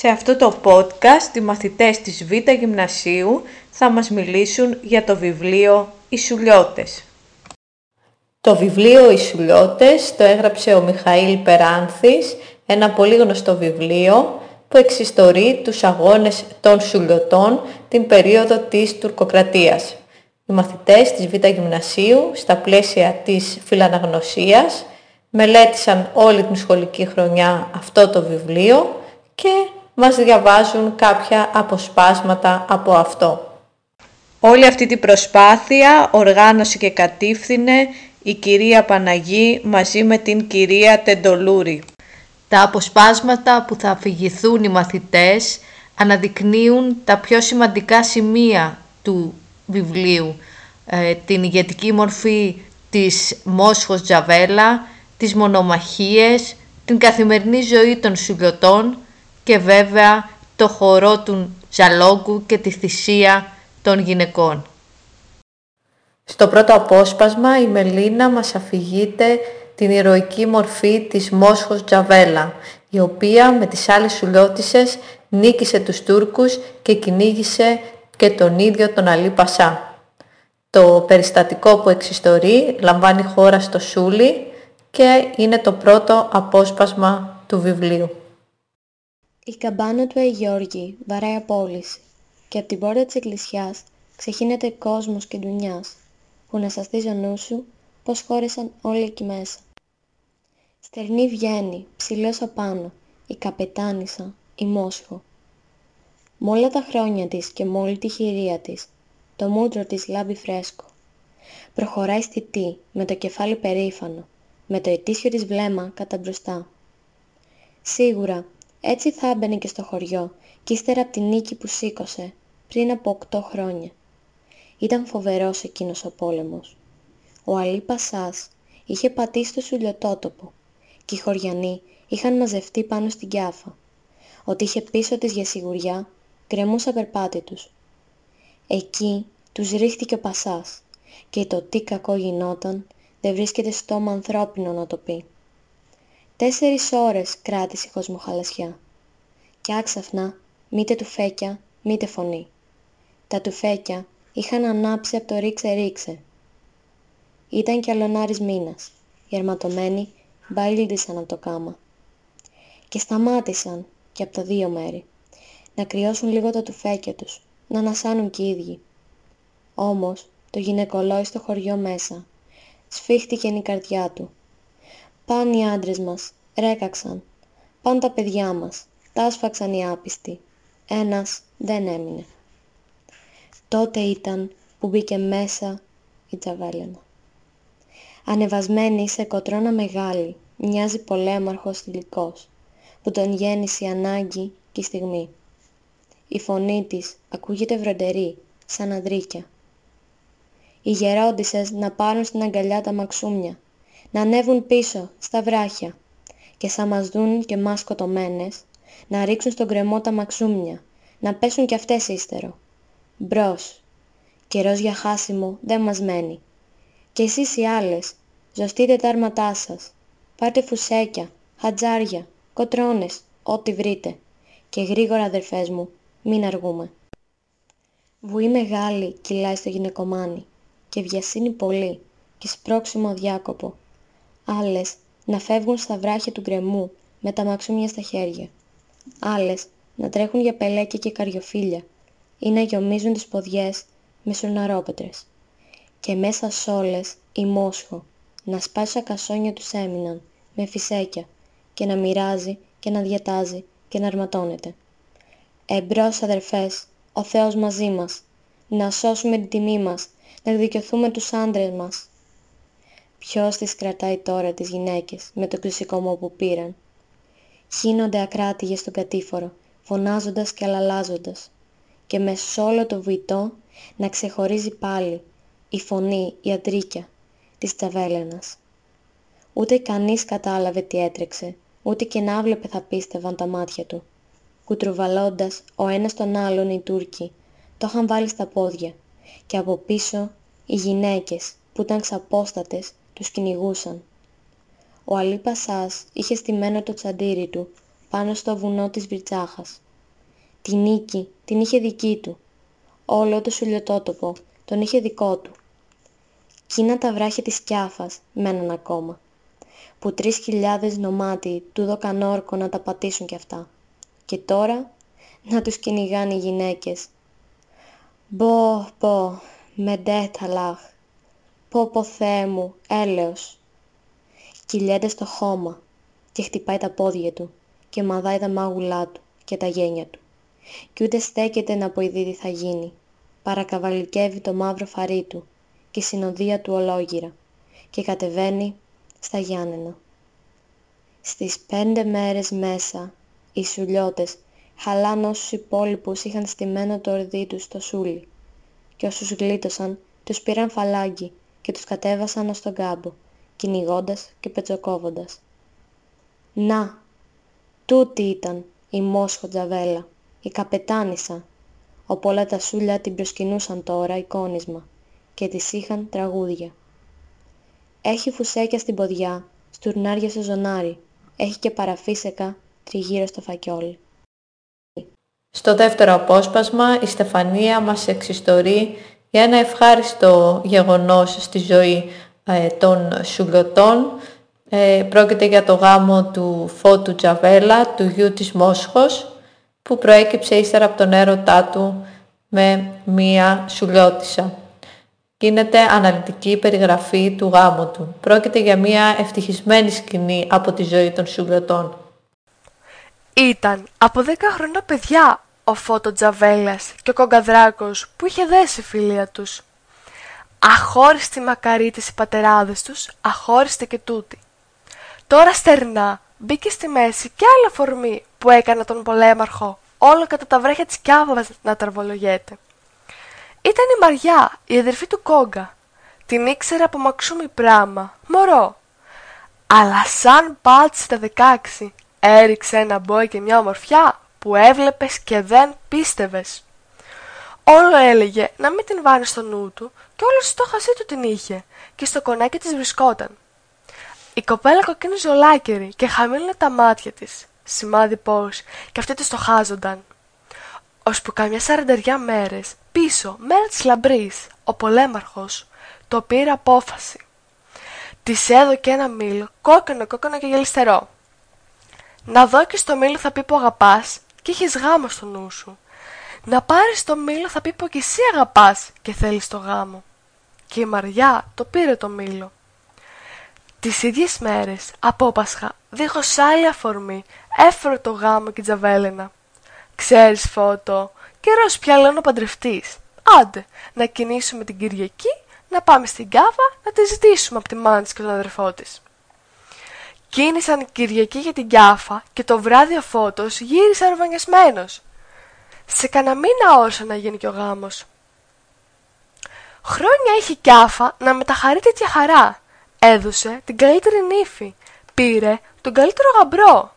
Σε αυτό το podcast, οι μαθητές της Β' Γυμνασίου θα μας μιλήσουν για το βιβλίο «Οι Σουλιώτες». Το βιβλίο «Οι Σουλιώτες» το έγραψε ο Μιχαήλ Περάνθης, ένα πολύ γνωστό βιβλίο που εξιστορεί τους αγώνες των Σουλιωτών την περίοδο της τουρκοκρατίας. Οι μαθητές της Β' Γυμνασίου, στα πλαίσια της φιλαναγνωσίας, μελέτησαν όλη την σχολική χρονιά αυτό το βιβλίο και μας διαβάζουν κάποια αποσπάσματα από αυτό. Όλη αυτή την προσπάθεια οργάνωσε και κατήφθηνε η κυρία Παναγή μαζί με την κυρία Τεντολούρη. Τα αποσπάσματα που θα αφηγηθούν οι μαθητές αναδεικνύουν τα πιο σημαντικά σημεία του βιβλίου. Ε, την ηγετική μορφή της Μόσχος Τζαβέλα, τις μονομαχίες, την καθημερινή ζωή των σουλιωτών και βέβαια το χορό του Ζαλόγκου και τη θυσία των γυναικών. Στο πρώτο απόσπασμα η Μελίνα μας αφηγείται την ηρωική μορφή της Μόσχος Τζαβέλα, η οποία με τις άλλες σουλιώτισες νίκησε τους Τούρκους και κυνήγησε και τον ίδιο τον Αλή Πασά. Το περιστατικό που εξιστορεί λαμβάνει χώρα στο Σούλι και είναι το πρώτο απόσπασμα του βιβλίου. Η καμπάνα του Αγιώργη βαράει απόλυση και από την πόρτα της εκκλησιάς ξεχύνεται κόσμος και ντουνιάς που να σαστεί ο νου σου πως χώρισαν όλοι εκεί μέσα. Στερνή βγαίνει, ψηλός απάνω, η καπετάνισσα, η Μόσχο. Μ' όλα τα χρόνια της και μ' όλη τη χειρία της, το μούτρο της λάμπει φρέσκο. Προχωράει στη τι, με το κεφάλι περήφανο, με το ετήσιο της βλέμμα κατά μπροστά. Σίγουρα, έτσι θα έμπαινε και στο χωριό κι ύστερα από τη νίκη που σήκωσε, πριν από οκτώ χρόνια. Ήταν φοβερός εκείνος ο πόλεμος. Ο Αλή Πασάς είχε πατήσει το σουλιωτότοπο και οι χωριανοί είχαν μαζευτεί πάνω στην κιάφα. Ότι είχε πίσω της για σιγουριά γκρεμούσα περπάτη τους. Εκεί τους ρίχτηκε ο Πασάς και το τι κακό γινόταν δεν βρίσκεται στόμα ανθρώπινο να το πει. Τέσσερις ώρες κράτησε η κοσμοχαλασιά. Κι άξαφνα, μήτε τουφέκια, μήτε φωνή. Τα τουφέκια είχαν ανάψει από το ρίξε ρίξε. Ήταν κι αλωνάρης μήνας. Οι αρματωμένοι μπαίλντισαν από το κάμα. Και σταμάτησαν και από τα δύο μέρη. Να κρυώσουν λίγο τα τουφέκια τους, να ανασάνουν κι οι ίδιοι. Όμως, το γυναικολόι στο χωριό μέσα, σφίχτηκε η καρδιά του. Πάνε οι άντρες μας, ρέκαξαν. Πάνε τα παιδιά μας, τα άσφαξαν οι άπιστοι. Ένας δεν έμεινε. Τότε ήταν που μπήκε μέσα η Τζαβέλαινα. Ανεβασμένη σε κοτρώνα μεγάλη, μοιάζει πολέμαρχος θηλυκός, που τον γέννησε η ανάγκη και η στιγμή. Η φωνή της ακούγεται βροντερή, σαν αδρίκια. Οι γερόντισσες να πάρουν στην αγκαλιά τα μαξούμια, να ανέβουν πίσω, στα βράχια, και σαν μας δουν και μας σκοτωμένες, να ρίξουν στον κρεμό τα μαξούμια, να πέσουν κι αυτές ύστερο. Μπρος. Καιρός για χάσιμο δεν μας μένει. Και εσείς οι άλλες, ζωστείτε τα άρματά σας. Πάρτε φουσέκια, χατζάρια, κοτρώνες, ό,τι βρείτε. Και γρήγορα αδερφές μου, μην αργούμε. Βουή μεγάλη κυλάει στο γυναικομάνι και βιασύνει πολύ και σπρώξιμο διάκοπο. Άλλες να φεύγουν στα βράχια του γκρεμού με τα μαξούμια στα χέρια. Άλλες να τρέχουν για πελέκια και καριοφύλια ή να γιομίζουν τις ποδιές με σουρναρόπετρες. Και μέσα σ' όλες η Μόσχο να σπάσει κασόνια τους έμειναν με φυσέκια και να μοιράζει και να διατάζει και να αρματώνεται. Εμπρός αδερφές, ο Θεός μαζί μας, να σώσουμε την τιμή μας, να δικαιωθούμε τους άντρες μας. Ποιος τις κρατάει τώρα τις γυναίκες με το ξεσηκωμό που πήραν. Χύνονται ακράτηγες στον κατήφορο, φωνάζοντας και αλαλάζοντας και με σ' όλο το βουητό να ξεχωρίζει πάλι η φωνή, η αντρίκια της Τσαβέλενας. Ούτε κανείς κατάλαβε τι έτρεξε, ούτε και να βλέπε θα πίστευαν τα μάτια του. Κουτρουβαλώντας ο ένας τον άλλον οι Τούρκοι, το είχαν βάλει στα πόδια και από πίσω οι γυναίκες που ήταν ξαπόστατες τους κυνηγούσαν. Ο Αλή Πασάς είχε στημένο το τσαντήρι του πάνω στο βουνό της Βρυτσάχας Τη νίκη την είχε δική του. Όλο το σουλιοτότοπο τον είχε δικό του. Κίνα τα βράχια της Κιάφας μέναν ακόμα, που τρεις χιλιάδες νομάτιοι του δώκαν όρκο να τα πατήσουν κι αυτά. Και τώρα να τους κυνηγάνε οι γυναίκες. Μπο, πω, με λάχ. Πω, πω, Θεέ μου, έλεος. Κυλιέται στο χώμα και χτυπάει τα πόδια του και μαδάει τα μάγουλά του και τα γένια του. Κι ούτε στέκεται να ποηδεί τι θα γίνει. Παρακαβαλικεύει το μαύρο φαρί του και η συνοδεία του ολόγυρα και κατεβαίνει στα Γιάννενα. Στις πέντε μέρες μέσα οι σουλιώτες χαλάν όσους υπόλοιπους είχαν στημένο το ορδί τους στο σούλι και όσους γλίτωσαν τους πήραν φαλάγγι και τους κατέβασαν ως τον κάμπο, κυνηγώντας και πετσοκόβοντας. Να, τούτη ήταν η Μόσχο Τζαβέλα, η καπετάνισσα, όπου όλα τα σούλια την προσκυνούσαν τώρα εικόνισμα και της είχαν τραγούδια. Έχει φουσέκια στην ποδιά, στουρνάρια σε ζωνάρι, έχει και παραφύσεκα τριγύρω στο φακιόλι. Στο δεύτερο απόσπασμα η Στεφανία μας εξιστορεί για ένα ευχάριστο γεγονός στη ζωή ε, των Σουλωτών. Ε, πρόκειται για το γάμο του Φώτου Τζαβέλα, του γιου της Μόσχος, που προέκυψε ύστερα από τον έρωτά του με μία Σουλιώτισσα. Γίνεται αναλυτική περιγραφή του γάμου του. Πρόκειται για μία ευτυχισμένη σκηνή από τη ζωή των Σουλιωτών. Ήταν από 10 χρόνια παιδιά ο Φώτο Τζαβέλας και ο Κογκαδράκος που είχε δέσει φιλία τους. Αχώριστοι μακαρίτες οι πατεράδες τους, αχώριστοι και τούτοι. Τώρα στερνά μπήκε στη μέση και άλλη αφορμή που έκανα τον πολέμαρχο όλο κατά τα βρέχια της Κιάβαβας να τραβολογέται. Ήταν η Μαριά, η αδερφή του Κόγκα. Την ήξερα από μαξούμι πράμα, μωρό. Αλλά σαν πάτησε τα δεκάξι, έριξε ένα μπόι και μια ομορφιά που έβλεπες και δεν πίστευες. Όλο έλεγε να μην την βάλει στο νου του και όλο στο χασί του την είχε και στο κονάκι της βρισκόταν. Η κοπέλα κοκκίνησε ολάκερη και χαμήλωνε τα μάτια της, σημάδι πως και αυτοί το χάζονταν. Ώσπου καμιά σαρανταριά μέρες, πίσω, μέρα της λαμπρής, ο πολέμαρχος το πήρε απόφαση. Της έδωκε ένα μήλο, κόκκινο, κόκκινο και γελιστερό. Να δω και στο μήλο θα πει που αγαπάς και έχεις γάμο στο νου σου. Να πάρεις το μήλο θα πει που και εσύ αγαπάς και θέλεις το γάμο. Και η Μαριά το πήρε το μήλο. Τις ίδιες μέρες, από Πάσχα, δίχως άλλη αφορμή, έφερε το γάμο και τζαβέλαινα. Ξέρεις φώτο, καιρός πια λέω να παντρευτείς. Άντε, να κινήσουμε την Κυριακή, να πάμε στην Κάβα, να τη ζητήσουμε από τη μάνα της και τον αδερφό της. Κίνησαν Κυριακή για την Κιάφα και το βράδυ ο Φώτος γύρισε αρβανιασμένος. Σε κανένα μήνα όσο να γίνει και ο γάμος. Χρόνια είχε Κιάφα να μεταχαρεί τέτοια χαρά. Έδωσε την καλύτερη νύφη. Πήρε τον καλύτερο γαμπρό.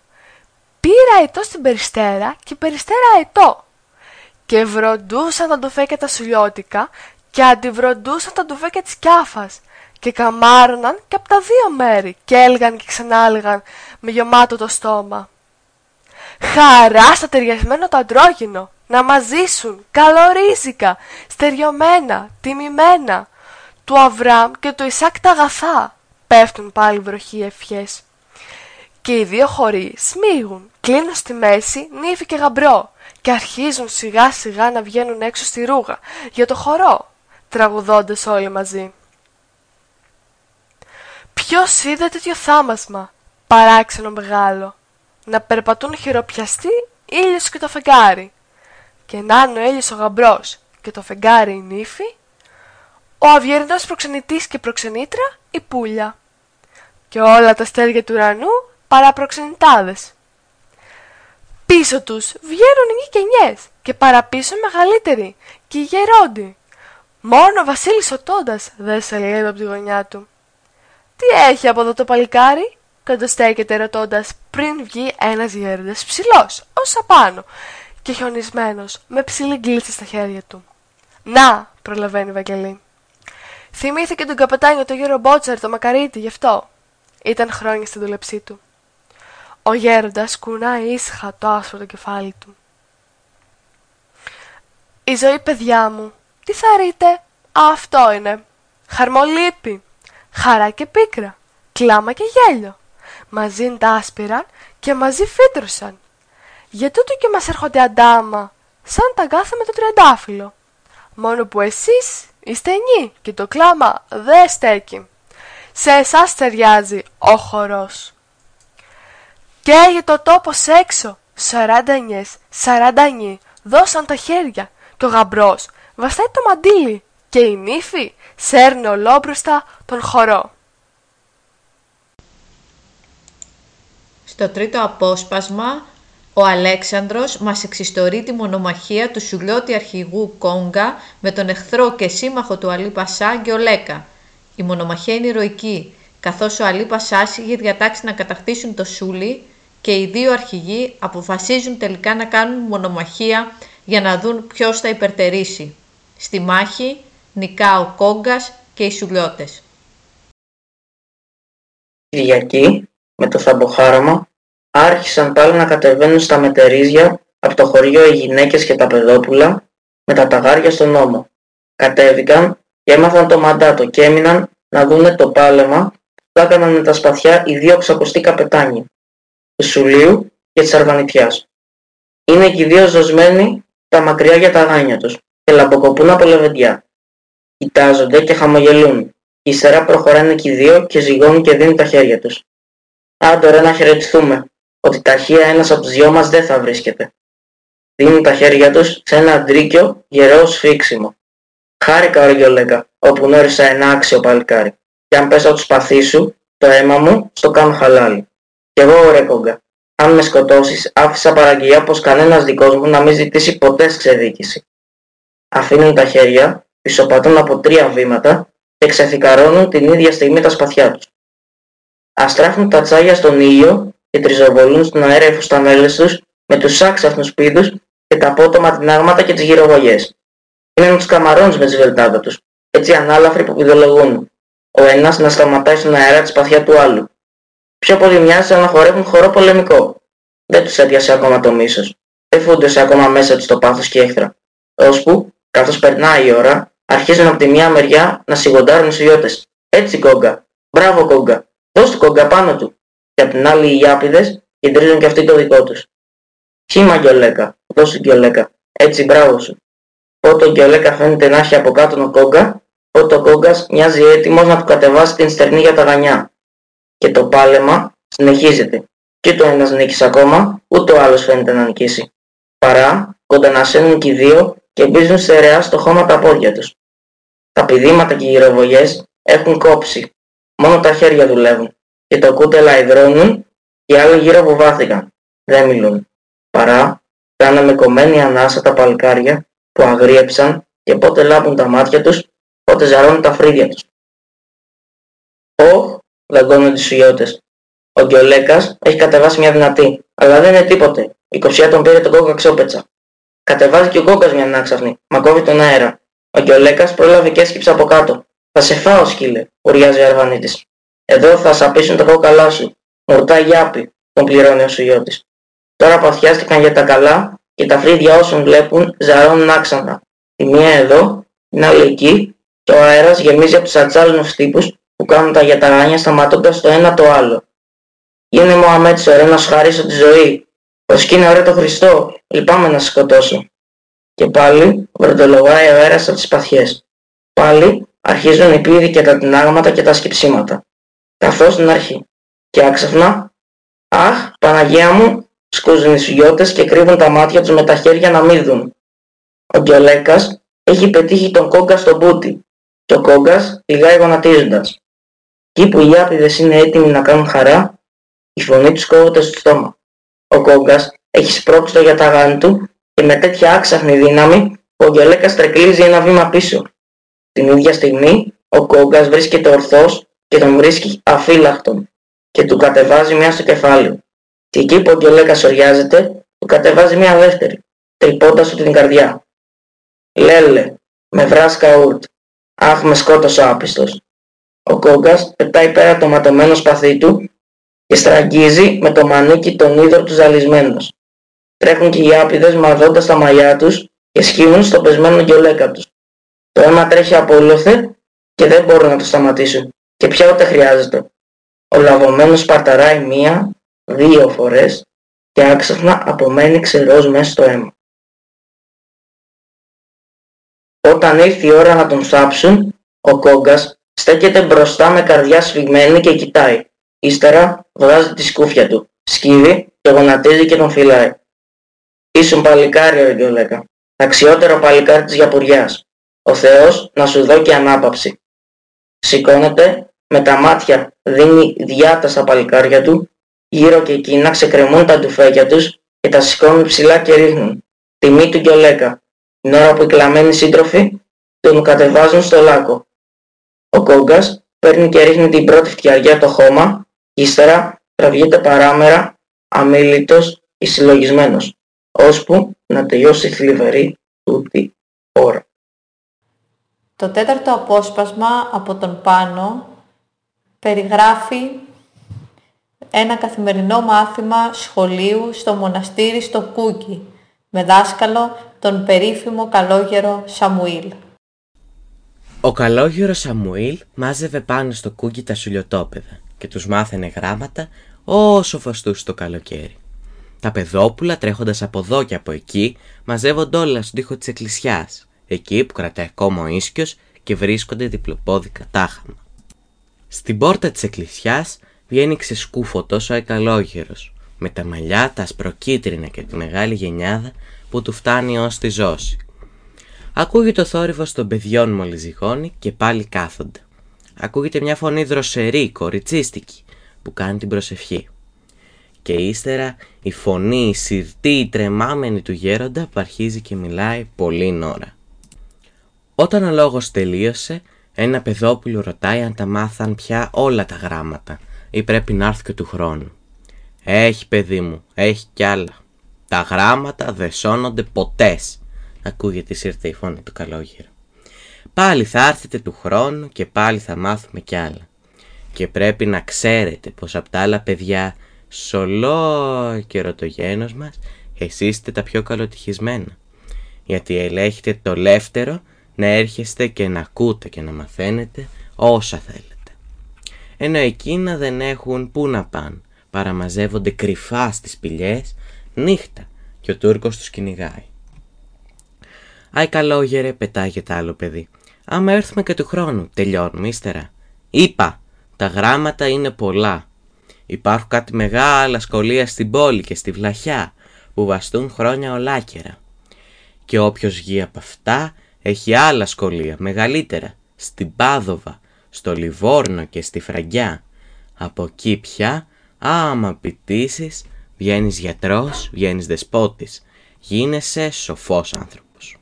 Πήρα αετό στην Περιστέρα και Περιστέρα αετό. Και βροντούσαν τα ντουφέκια τα σουλιώτικα και αντιβροντούσαν τα ντουφέκια της Κιάφας και καμάρωναν και από τα δύο μέρη και έλεγαν και ξανάλεγαν με γεμάτο το στόμα. Χαρά στα ταιριασμένο το αντρόγινο, να μας ζήσουν καλορίζικα, στεριωμένα, τιμημένα. Του Αβράμ και του Ισάκ τα αγαθά, πέφτουν πάλι βροχή ευχές. Και οι δύο χωρί σμίγουν, κλείνουν στη μέση νύφη και γαμπρό και αρχίζουν σιγά σιγά να βγαίνουν έξω στη ρούγα για το χορό, τραγουδώντας όλοι μαζί. Ποιος είδε τέτοιο θάμασμα, παράξενο μεγάλο, να περπατούν χειροπιαστοί ήλιος και το φεγγάρι και να είναι ο ήλιος ο γαμπρός και το φεγγάρι η νύφη, ο αυγερινός προξενητής και προξενήτρα η πουλια και όλα τα στέλια του ουρανού παραπροξενητάδες. Πίσω τους βγαίνουν οι γενιές και παραπίσω μεγαλύτεροι και οι γερόντι. Μόνο ο Βασίλης ο Τόντας δεν σε λέει από τη γωνιά του. Τι έχει από εδώ το παλικάρι, κοντοστέκεται ρωτώντας πριν βγει ένας γέροντας ψηλός, ως απάνω, και χιονισμένος, με ψηλή γκλίτσα στα χέρια του. Να, προλαβαίνει η Βαγγελή. Θυμήθηκε τον καπετάνιο το γέρο Μπότσαρ, το μακαρίτι, γι' αυτό. Ήταν χρόνια στην δουλεψή του. Ο γέροντας κουνάει ήσυχα το άσπρο το κεφάλι του. Η ζωή, παιδιά μου, τι θα ρείτε, αυτό είναι. Χαρμολύπη, χαρά και πίκρα, κλάμα και γέλιο. Μαζί τα άσπηραν και μαζί φύτρωσαν. Για τούτο και μας έρχονται αντάμα, σαν τα γάθα με το τριαντάφυλλο. Μόνο που εσείς είστε εννοί και το κλάμα δεν στέκει. Σε εσάς ταιριάζει ο χορός. Καίγε το τόπος έξω, σαράντα σαράντα δώσαν τα χέρια και ο γαμπρός βαστάει το μαντίλι και η νύφη σέρνει ολόμπροστα τον χορό. Στο τρίτο απόσπασμα, ο Αλέξανδρος μας εξιστορεί τη μονομαχία του σουλιώτη αρχηγού Κόγκα με τον εχθρό και σύμμαχο του Αλή Πασά Γκιολέκα. Η μονομαχία είναι ηρωική, καθώς ο Αλή Πασάς είχε διατάξει να κατακτήσουν το Σούλι και οι δύο αρχηγοί αποφασίζουν τελικά να κάνουν μονομαχία για να δουν ποιος θα υπερτερήσει. Στη μάχη νικά ο Κόγκας και οι Σουλιώτες. Κυριακή, με το θαμποχάραμα, άρχισαν πάλι να κατεβαίνουν στα μετερίζια από το χωριό οι γυναίκες και τα παιδόπουλα με τα ταγάρια στον νόμο. Κατέβηκαν και έμαθαν το μαντάτο και έμειναν να δούνε το πάλεμα που έκαναν με τα σπαθιά οι δύο ξακοστοί καπετάνοι, του Σουλίου και της Αρβανιτιάς. Είναι και οι δύο ζωσμένοι τα μακριά για τα γάνια τους και λαμποκοπούν από λεβεντιά. Κοιτάζονται και χαμογελούν. Ύστερα προχωράνε και οι δύο και ζυγώνουν και δίνουν τα χέρια τους. Άντε ρε να χαιρετηθούμε, ότι ταχεία ένας από τους δυο μας δεν θα βρίσκεται. Δίνουν τα χέρια τους σε ένα αντρίκιο γερό σφίξιμο. Χάρηκα ρε Γιολέκα, όπου γνώρισα ένα άξιο παλικάρι. Και αν πέσω από το σπαθί σου, το αίμα μου στο κάνω χαλάλι. Κι εγώ ρε κόγκα, αν με σκοτώσεις, άφησα παραγγελία πως κανένας δικός μου να μην ζητήσει ποτέ ξεδίκηση. Αφήνουν τα χέρια, πισωπατούν από τρία βήματα και ξεθηκαρώνουν την ίδια στιγμή τα σπαθιά τους. Αστράφουν τα τσάγια στον ήλιο και τριζοβολούν στον αέρα οι φουστανέλες τους με τους άξαφνους πίδους και τα απότομα τεινάγματα και τις γυροβολιές. Είναι τους καμαρώνεις με τη σβελτάδα τους, έτσι ανάλαφροι που πηδολογούν. Ο ένας να σταματάει στον αέρα τη σπαθιά του άλλου. Πιο πολύ μοιάζει σαν να χορεύουν χορό πολεμικό. Δεν τους έπιασε ακόμα το μίσος. Δεν φούντωσε ακόμα μέσα τους το πάθος και έχθρα. Ώσπου, καθώς περνάει η ώρα, αρχίζουν από τη μια μεριά να σιγοντάρουν οι σουλιώτες. Έτσι κόγκα. Μπράβο κόγκα. Δώσ' του κόγκα πάνω του. Και από την άλλη οι γιάπηδες κεντρίζουν και αυτοί το δικό τους. Χήμα γκιολέκα. Δώσ' του γκιολέκα. Έτσι μπράβο σου. Πότε ο γκιολέκα φαίνεται να έχει από κάτω τον κόγκα, πότε ο κόγκας μοιάζει έτοιμος να του κατεβάσει την στερνή για τα γανιά. Και το πάλεμα συνεχίζεται. Και το ένας νίκησε ακόμα, ούτε ο άλλος φαίνεται να νικήσει. Παρά κοντανασένουν και οι δύο και μπίζουν στερεά στο χώμα τα πόδια τους. Τα πηδήματα και οι γυροβολιές έχουν κόψει. Μόνο τα χέρια δουλεύουν. Και το κούτελα υδρώνουν και οι άλλοι γύρω βοβάθηκαν. Δεν μιλούν. Παρά κάνουν με κομμένη ανάσα τα παλικάρια που αγρίεψαν και πότε λάμπουν τα μάτια τους, πότε ζαρώνουν τα φρύδια τους. Όχ, δαγκώνουν τις σουλιώτες. Ο Γκιολέκας έχει κατεβάσει μια δυνατή, αλλά δεν είναι τίποτε. Η κοψιά τον πήρε τον κόκα ξόπετσα. Κατεβάζει και ο κόκκας μια ανάξαφνη, μα κόβει τον αέρα. Ο Γκιολέκας πρόλαβε και έσκυψε από κάτω. Θα σε φάω σκύλε, ουριάζει ο Αρβανίτης. Εδώ θα σαπίσουν τα κόκαλά σου. Μορτά γιάπη, τον πληρώνει ο Σουγιώτης. Τώρα παθιάστηκαν για τα καλά και τα φρύδια όσων βλέπουν ζαρώνουν άξανα. Τη μία εδώ, την άλλη εκεί και ο αέρας γεμίζει από τους ατσάλινους τύπους που κάνουν τα γιαταράνια σταματώντας το ένα το άλλο. Είναι Μωαμέτης ωραία να σου χαρίσω τη ζωή. Προσκύνε ωραία το Χριστό, λυπάμαι να σε σκοτώσω. Και πάλι βροντολογάει ο αέρας από τις παθιές. Πάλι αρχίζουν οι πίδοι και τα τεινάγματα και τα σκυψίματα. Καθώς στην αρχή. Και άξαφνα, αχ, Παναγία μου, σκούζουν οι σουγιώτες και κρύβουν τα μάτια τους με τα χέρια να μην δουν. Ο Γκιολέκας έχει πετύχει τον κόγκας στον πούτι και ο κόγκας πηγάει γονατίζοντας. Εκεί που οι άπηδες είναι έτοιμοι να κάνουν χαρά, η φωνή τους κόβεται στο στόμα. Ο κόγκας έχει σπρώξει το γιαταγάνι του και με τέτοια άξαφνη δύναμη ο Γκιολέκας τρεκλίζει ένα βήμα πίσω. Την ίδια στιγμή ο κόγκας βρίσκεται ορθός και τον βρίσκει αφύλακτον και του κατεβάζει μια στο κεφάλι. Και εκεί που ο Γκιολέκας οριάζεται, του κατεβάζει μια δεύτερη, τρυπώντας του την καρδιά. Λέλε, με βράσκα ούρτ. Αχ, με σκότωσε ο άπιστος. Ο κόγκας πετάει πέρα το ματωμένο σπαθί του και στραγγίζει με το μανίκι τον ίδρο του ζαλισμένος. Τρέχουν και οι άπηδες μαδώντας τα μαλλιά τους και σκύβουν στο πεσμένο γιολέκα τους. Το αίμα τρέχει απόλυθε και δεν μπορούν να το σταματήσουν και πια ούτε χρειάζεται. Ο λαβωμένος παρταράει μία, δύο φορές και άξαφνα απομένει ξερός μέσα στο αίμα. Όταν ήρθε η ώρα να τον σάψουν, ο Κόγκας στέκεται μπροστά με καρδιά σφιγμένη και κοιτάει. Ύστερα βγάζει τη σκούφια του, σκύβει και γονατίζει και τον φυλάει. Ήσουν παλικάρι, ρε Γιολέκα. Αξιότερο παλικάρι της Γιαπουριάς. Ο Θεός να σου δώσει ανάπαυση. Σηκώνεται, με τα μάτια δίνει διάτα στα παλικάρια του, γύρω και εκείνα ξεκρεμούν τα ντουφέκια τους και τα σηκώνουν ψηλά και ρίχνουν. Τιμή του Γιολέκα. Την ώρα που οι κλαμμένοι σύντροφοι τον κατεβάζουν στο λάκκο. Ο Κόγκας παίρνει και ρίχνει την πρώτη φτιαριά το χώμα, ύστερα τραβιέται παράμερα, αμήλυτος ή συλλογισμένος, ώσπου να τελειώσει η θλιβερή τούτη ώρα. Το τέταρτο απόσπασμα από τον Πάνο περιγράφει ένα καθημερινό μάθημα σχολείου στο μοναστήρι στο Κούκι με δάσκαλο τον περίφημο καλόγερο Σαμουήλ. Ο καλόγερος Σαμουήλ μάζευε πάνω στο κούκι τα σουλιοτόπεδα και τους μάθαινε γράμματα όσο φαστούσε το καλοκαίρι. Τα παιδόπουλα τρέχοντας από εδώ και από εκεί μαζεύονται όλα στον τοίχο της εκκλησιάς, εκεί που κρατάει ακόμα ο ίσκιος και βρίσκονται διπλοπόδικα τάχαμα. Στην πόρτα της εκκλησιάς βγαίνει ξεσκούφωτος ο εκαλόγερος, με τα μαλλιά τα ασπροκίτρινα και τη μεγάλη γενιάδα που του φτάνει ως τη ζώση. Ακούγεται το θόρυβος των παιδιών μόλις ζυγώνει και πάλι κάθονται. Ακούγεται μια φωνή δροσερή, κοριτσίστικη, που κάνει την προσευχή. Και ύστερα η φωνή, η σιρτή, η τρεμάμενη του γέροντα που αρχίζει και μιλάει πολύ ώρα. Όταν ο λόγος τελείωσε, ένα παιδόπουλο ρωτάει αν τα μάθαν πια όλα τα γράμματα ή πρέπει να έρθει και του χρόνου. Έχει παιδί μου, έχει κι άλλα. Τα γράμματα δεν σώνονται ποτές, ακούγεται η σιρτή φωνή του καλόγερου. Πάλι θα έρθετε του χρόνου και πάλι θα μάθουμε κι άλλα. Και πρέπει να ξέρετε πως από τα άλλα παιδιά σ' ολόκαιρο το γένος μας εσείς είστε τα πιο καλοτυχισμένα. Γιατί ελέγχετε το λεύτερο να έρχεστε και να ακούτε και να μαθαίνετε όσα θέλετε. Ενώ εκείνα δεν έχουν πού να πάνε, παραμαζεύονται κρυφά στις σπηλιές νύχτα και ο Τούρκος τους κυνηγάει. Άι καλόγερε, πετάγεται άλλο παιδί. Άμα έρθουμε και του χρόνου, τελειώνουμε ύστερα. Είπα, τα γράμματα είναι πολλά. Υπάρχουν κάτι μεγάλα σχολεία στην πόλη και στη βλαχιά που βαστούν χρόνια ολάκερα. Και όποιος βγει από αυτά έχει άλλα σχολεία μεγαλύτερα στην Πάδοβα, στο Λιβόρνο και στη Φραγκιά. Από εκεί πια, άμα πητήσεις, βγαίνεις γιατρός, βγαίνεις δεσπότης, γίνεσαι σοφός άνθρωπος.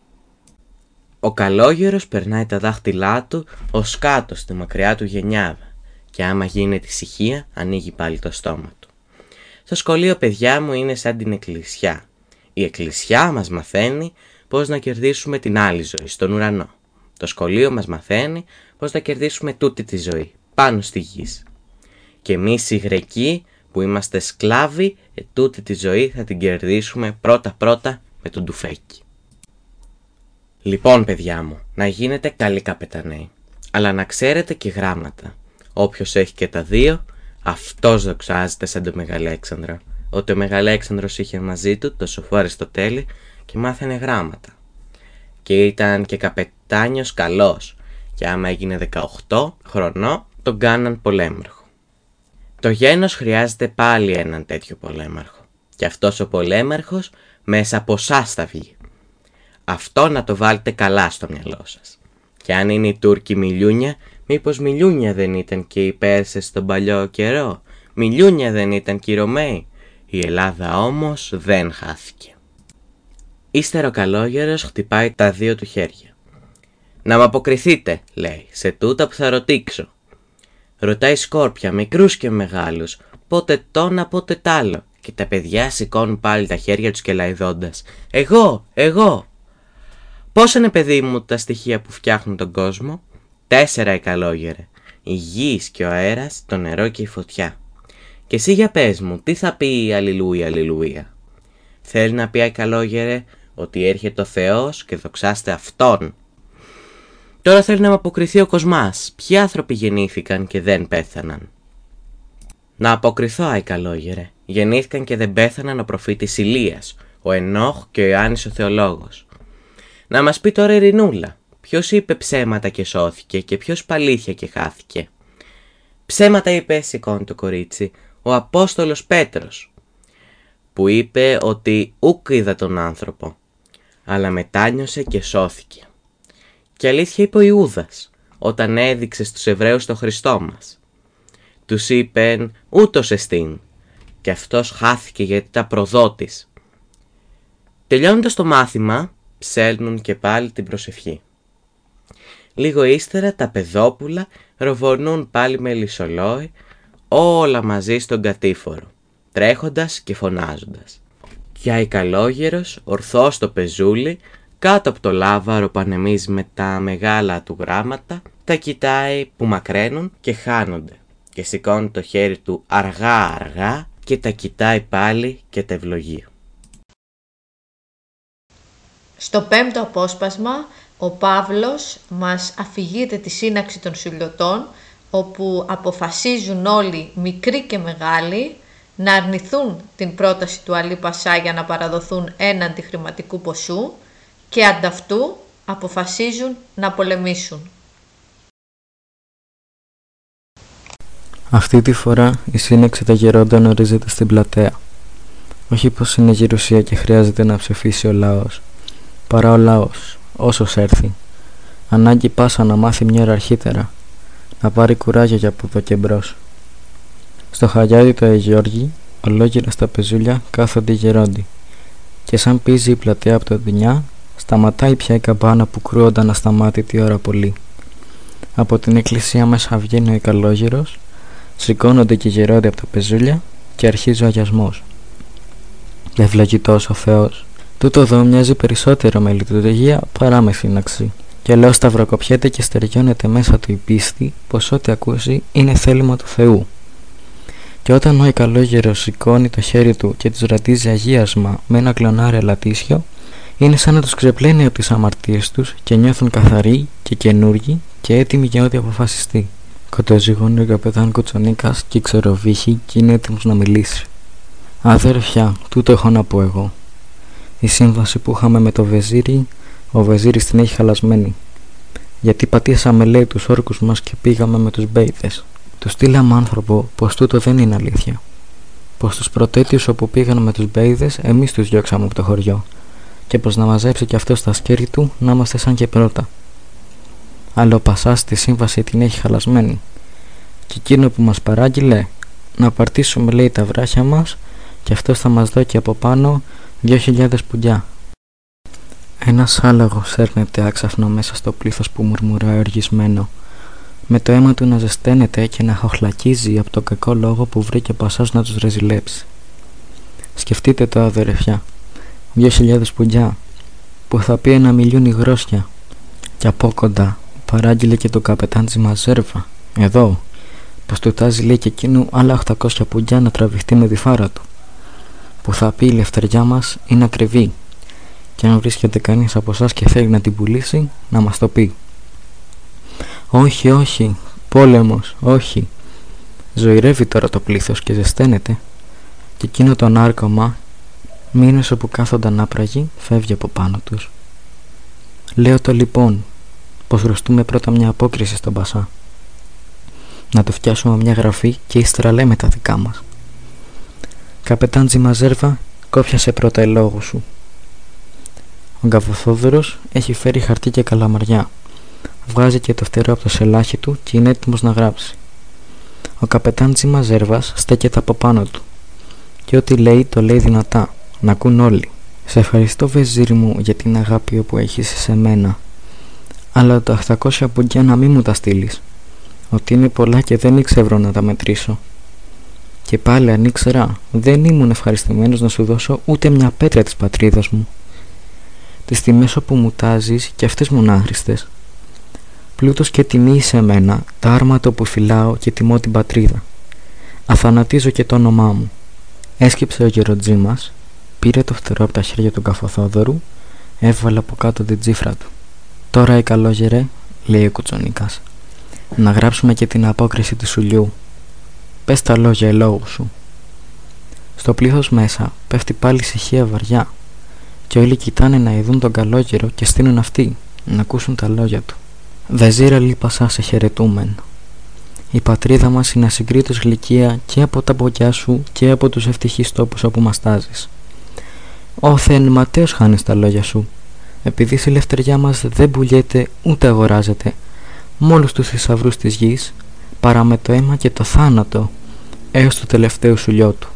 Ο καλόγερος περνάει τα δάχτυλά του ως κάτω στη μακριά του γενιάδα και άμα γίνεται ησυχία ανοίγει πάλι το στόμα του. Στο σχολείο παιδιά μου είναι σαν την εκκλησιά. Η εκκλησιά μας μαθαίνει πώς να κερδίσουμε την άλλη ζωή, στον ουρανό. Το σχολείο μας μαθαίνει πώς να κερδίσουμε τούτη τη ζωή, πάνω στη γης. Και εμείς οι Γρεκοί που είμαστε σκλάβοι, ε, τούτη τη ζωή θα την κερδίσουμε πρώτα-πρώτα με τον τουφέκι. Λοιπόν, παιδιά μου, να γίνετε καλοί καπεταναίοι, αλλά να ξέρετε και γράμματα. Όποιος έχει και τα δύο, αυτός δοξάζεται σαν το Μεγαλέξανδρο. Ότι ο Μεγαλέξανδρος είχε μαζί του το σοφό Αριστοτέλη και μάθαινε γράμματα. Και ήταν και καπετάνιος καλός και άμα έγινε 18 χρονό τον κάναν πολέμαρχο. Το γένος χρειάζεται πάλι έναν τέτοιο πολέμαρχο και αυτός ο πολέμαρχος μέσα από εσά θα βγει. Αυτό να το βάλετε καλά στο μυαλό σας. Και αν είναι οι Τούρκοι μιλιούνια, μήπως μιλιούνια δεν ήταν και οι Πέρσες στον παλιό καιρό; Μιλιούνια δεν ήταν και οι Ρωμαίοι. Η Ελλάδα όμως δεν χάθηκε. Ύστερα ο καλόγερος χτυπάει τα δύο του χέρια. «Να μ' αποκριθείτε», λέει, «σε τούτα που θα ρωτήξω». Ρωτάει σκόρπια, μικρούς και μεγάλους, πότε τόνα πότε τ' άλλο. Και τα παιδιά σηκώνουν πάλι τα χέρια τους και λαϊδώντας. «Εγώ, εγώ». Πόσα είναι παιδί μου τα στοιχεία που φτιάχνουν τον κόσμο; Τέσσερα η καλόγερε. Η γης και ο αέρας, το νερό και η φωτιά. Και εσύ για πες μου, τι θα πει η αλληλούια, αλληλούια; Θέλει να πει η καλόγερε ότι έρχεται ο Θεός και δοξάστε Αυτόν. Τώρα θέλει να με αποκριθεί ο Κοσμάς. Ποιοι άνθρωποι γεννήθηκαν και δεν πέθαναν; Να αποκριθώ, άι καλόγερε. Γεννήθηκαν και δεν πέθαναν ο προφήτης Ηλίας, ο Ενόχ και ο Ιωάννης ο Θεολόγος. Να μας πει τώρα η Ρινούλα, ποιος είπε ψέματα και σώθηκε και ποιος παλήθεια και χάθηκε. Ψέματα είπε σηκώνει το κορίτσι, ο Απόστολος Πέτρος, που είπε ότι ούκ είδα τον άνθρωπο, αλλά μετάνιωσε και σώθηκε. Και αλήθεια είπε ο Ιούδας, όταν έδειξε στους Εβραίους το Χριστό μας. Τους είπεν ούτως εστίν, και αυτός χάθηκε γιατί τα προδότης. Τελειώνοντας το μάθημα, ψέλνουν και πάλι την προσευχή. Λίγο ύστερα τα παιδόπουλα ροβορνούν πάλι με λισολόι, όλα μαζί στον κατήφορο, τρέχοντας και φωνάζοντας. Και καλόγερος, ορθός στο πεζούλι, κάτω από το λάβαρο που ανεμίζει με τα μεγάλα του γράμματα, τα κοιτάει που μακραίνουν και χάνονται και σηκώνει το χέρι του αργά αργά και τα κοιτάει πάλι και τα ευλογεί. Στο πέμπτο απόσπασμα, ο Παύλος μας αφηγείται τη σύναξη των Σουλιωτών, όπου αποφασίζουν όλοι, μικροί και μεγάλοι, να αρνηθούν την πρόταση του Αλή Πασά για να παραδοθούν έναντι χρηματικού ποσού και ανταυτού αποφασίζουν να πολεμήσουν. Αυτή τη φορά η σύναξη τα γερόντα ορίζεται στην πλατεία. Όχι πως είναι γερουσία και χρειάζεται να ψηφίσει ο λαός, παρά ο λαός, όσος έρθει. Ανάγκη πάσα να μάθει μια ώρα αρχίτερα, να πάρει κουράγιο για από εδώ και μπρος. Στο χαλιάδι του Αγιώργη, ολόγυρα στα πεζούλια κάθονται οι γερόντι. Και σαν πίζει η πλατεία από το δινιά, σταματάει πια η καμπάνα που κρούονταν ασταμάτητη ώρα πολύ. Από την εκκλησία μέσα βγαίνει ο Ικαλόγυρος, σηκώνονται και γερόντι από τα πεζούλια και αρχίζει ο αγιασμός. Ευλογητός ο Θεός. Τούτο εδώ μοιάζει περισσότερο με λειτουργία παρά με σύναξη. Και λέω σταυροκοπιέται και στεριώνεται μέσα του η πίστη πως ό,τι ακούσει είναι θέλημα του Θεού. Και όταν ο Ικαλόγερος σηκώνει το χέρι του και τους ρατίζει αγίασμα με ένα κλονάρι αλατίσιο, είναι σαν να τους ξεπλένει από τις αμαρτίες τους και νιώθουν καθαροί και καινούργοι και έτοιμοι για ό,τι αποφασιστεί. Κοτοζυγώνει ο καπετάν Κουτσονίκας και ξεροβύχει και είναι έτοιμος να μιλήσει. Αδέρφια, τούτο έχω να πω εγώ. Η σύμβαση που είχαμε με το Βεζίρι, ο Βεζίρης την έχει χαλασμένη. Γιατί πατήσαμε λέει τους όρκους μας και πήγαμε με τους μπέιδες. Του στείλαμε άνθρωπο πως τούτο δεν είναι αλήθεια. Πως τους πρωτέτειους όπου πήγαν με τους μπέιδες εμείς τους διώξαμε από το χωριό και πως να μαζέψει και αυτός στα σκέρι του να είμαστε σαν και πρώτα. Αλλά ο Πασάς τη σύμβαση την έχει χαλασμένη και εκείνο που μας παράγγειλε να παρτίσουμε λέει τα βράχια μας και αυτός θα μας δώσει από πάνω δυο χιλιάδες πουντιά. Ένας άλογος έρνεται άξαφνο μέσα στο πλήθος που μουρμουράει οργισμένο. Με το αίμα του να ζεσταίνεται και να χοχλακίζει από το κακό λόγο που βρήκε ο Πασάς να τους ρεζιλέψει. Σκεφτείτε το αδερφιά, δυο χιλιάδες πουντιά που θα πει ένα μιλιούνι γρόσια. Και από κοντά παράγγειλε και το καπετάν της Μαζέρβα. Εδώ πως του τάζει λέει και εκείνου άλλα 800 πουντιά να τραβηχτεί με τη φάρα του που θα πει η λευτεριά μας είναι ακριβή. Και αν βρίσκεται κανείς από εσάς και θέλει να την πουλήσει να μας το πει. Όχι όχι πόλεμος όχι. Ζωηρεύει τώρα το πλήθος και ζεσταίνεται. Και εκείνο το νάρκωμα μήνες όπου κάθονταν άπραγοι φεύγει από πάνω τους. Λέω το λοιπόν πως χρωστούμε πρώτα μια απόκριση στον Πασά. Να του φτιάσουμε μια γραφή και ύστερα λέμε τα δικά μας Καπετάν Τζιμαζέρβα κόφιασε πρώτα ελόγου σου Ο Γκαβοθόδωρος έχει φέρει χαρτί και καλαμαριά Βγάζει και το φτερό από το σελάχι του και είναι έτοιμος να γράψει Ο καπετάν Τζιμαζέρβας στέκεται από πάνω του και ό,τι λέει το λέει δυνατά να ακούν όλοι Σε ευχαριστώ βεζίρι μου για την αγάπη που έχεις σε μένα αλλά τα 800 πουγκιά να μην μου τα στείλεις. Ότι είναι πολλά και δεν ήξερα να τα μετρήσω. Και πάλι αν ήξερα, δεν ήμουν ευχαριστημένος να σου δώσω ούτε μια πέτρα της πατρίδας μου. Τις τιμές όπου μου τάζεις και αυτές μονάχριστες. Πλούτος και τιμή σε μένα, τα άρματα που φυλάω και τιμώ την πατρίδα. Αθανατίζω και το όνομά μου. Έσκυψε ο γεροντζή μας, πήρε το φτερό από τα χέρια του Καφοθόδωρου Έβαλε από κάτω την τσίφρα του. Τώρα η καλόγερε, λέει ο Κουτσονίκας. Να γράψουμε και την απόκριση του σουλιού. Πες τα λόγια ελόγου σου. Στο πλήθος μέσα πέφτει πάλι ησυχία βαριά και όλοι κοιτάνε να ειδούν τον καλόγερο και στείλουν αυτοί να ακούσουν τα λόγια του. Βεζίρα λίπασα σε χαιρετούμεν. Η πατρίδα μας είναι ασυγκρίτως γλυκία και από τα μπογιά σου και από τους ευτυχείς τόπους όπου μας τάζεις. Ω Θεέ ματέως χάνεις τα λόγια σου, επειδή η ελευθεριά μας δεν πουλιέται ούτε αγοράζεται, με όλους τους θησαυρούς της γης, παρά με το αίμα και το θάνατο, έως το τελευταίο σουλιό του.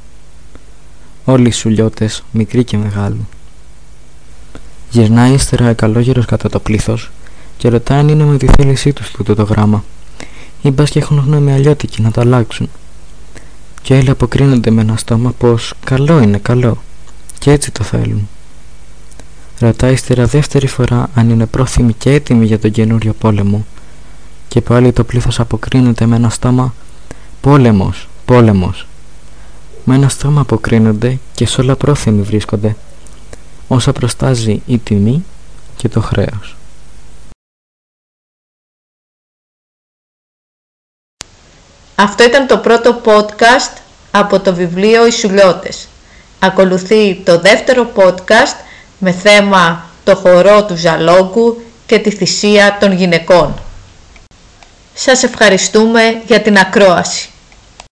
Όλοι οι σουλιώτες, μικροί και μεγάλοι. Γυρνάει ύστερα εκαλόγερος κατά το πλήθος και ρωτάει αν είναι με τη θέλησή τους τούτο το γράμμα ή μπας και έχουν γνώμη αλλιώτικοι να το αλλάξουν. Και όλοι αποκρίνονται με ένα στόμα πως καλό είναι καλό και έτσι το θέλουν. Ρωτάει ύστερα δεύτερη φορά αν είναι πρόθυμοι και έτοιμοι για τον καινούριο πόλεμο και πάλι το πλήθος αποκρίνεται με ένα στόμα «Πόλεμος, πόλεμος». Με ένα στόμα αποκρίνονται και σε όλα πρόθυμοι βρίσκονται όσα προστάζει η τιμή και το χρέος. Αυτό ήταν το πρώτο podcast από το βιβλίο «Οι Σουλιώτες». Ακολουθεί το δεύτερο podcast με θέμα το χορό του Ζαλόγκου και τη θυσία των γυναικών. Σας ευχαριστούμε για την ακρόαση.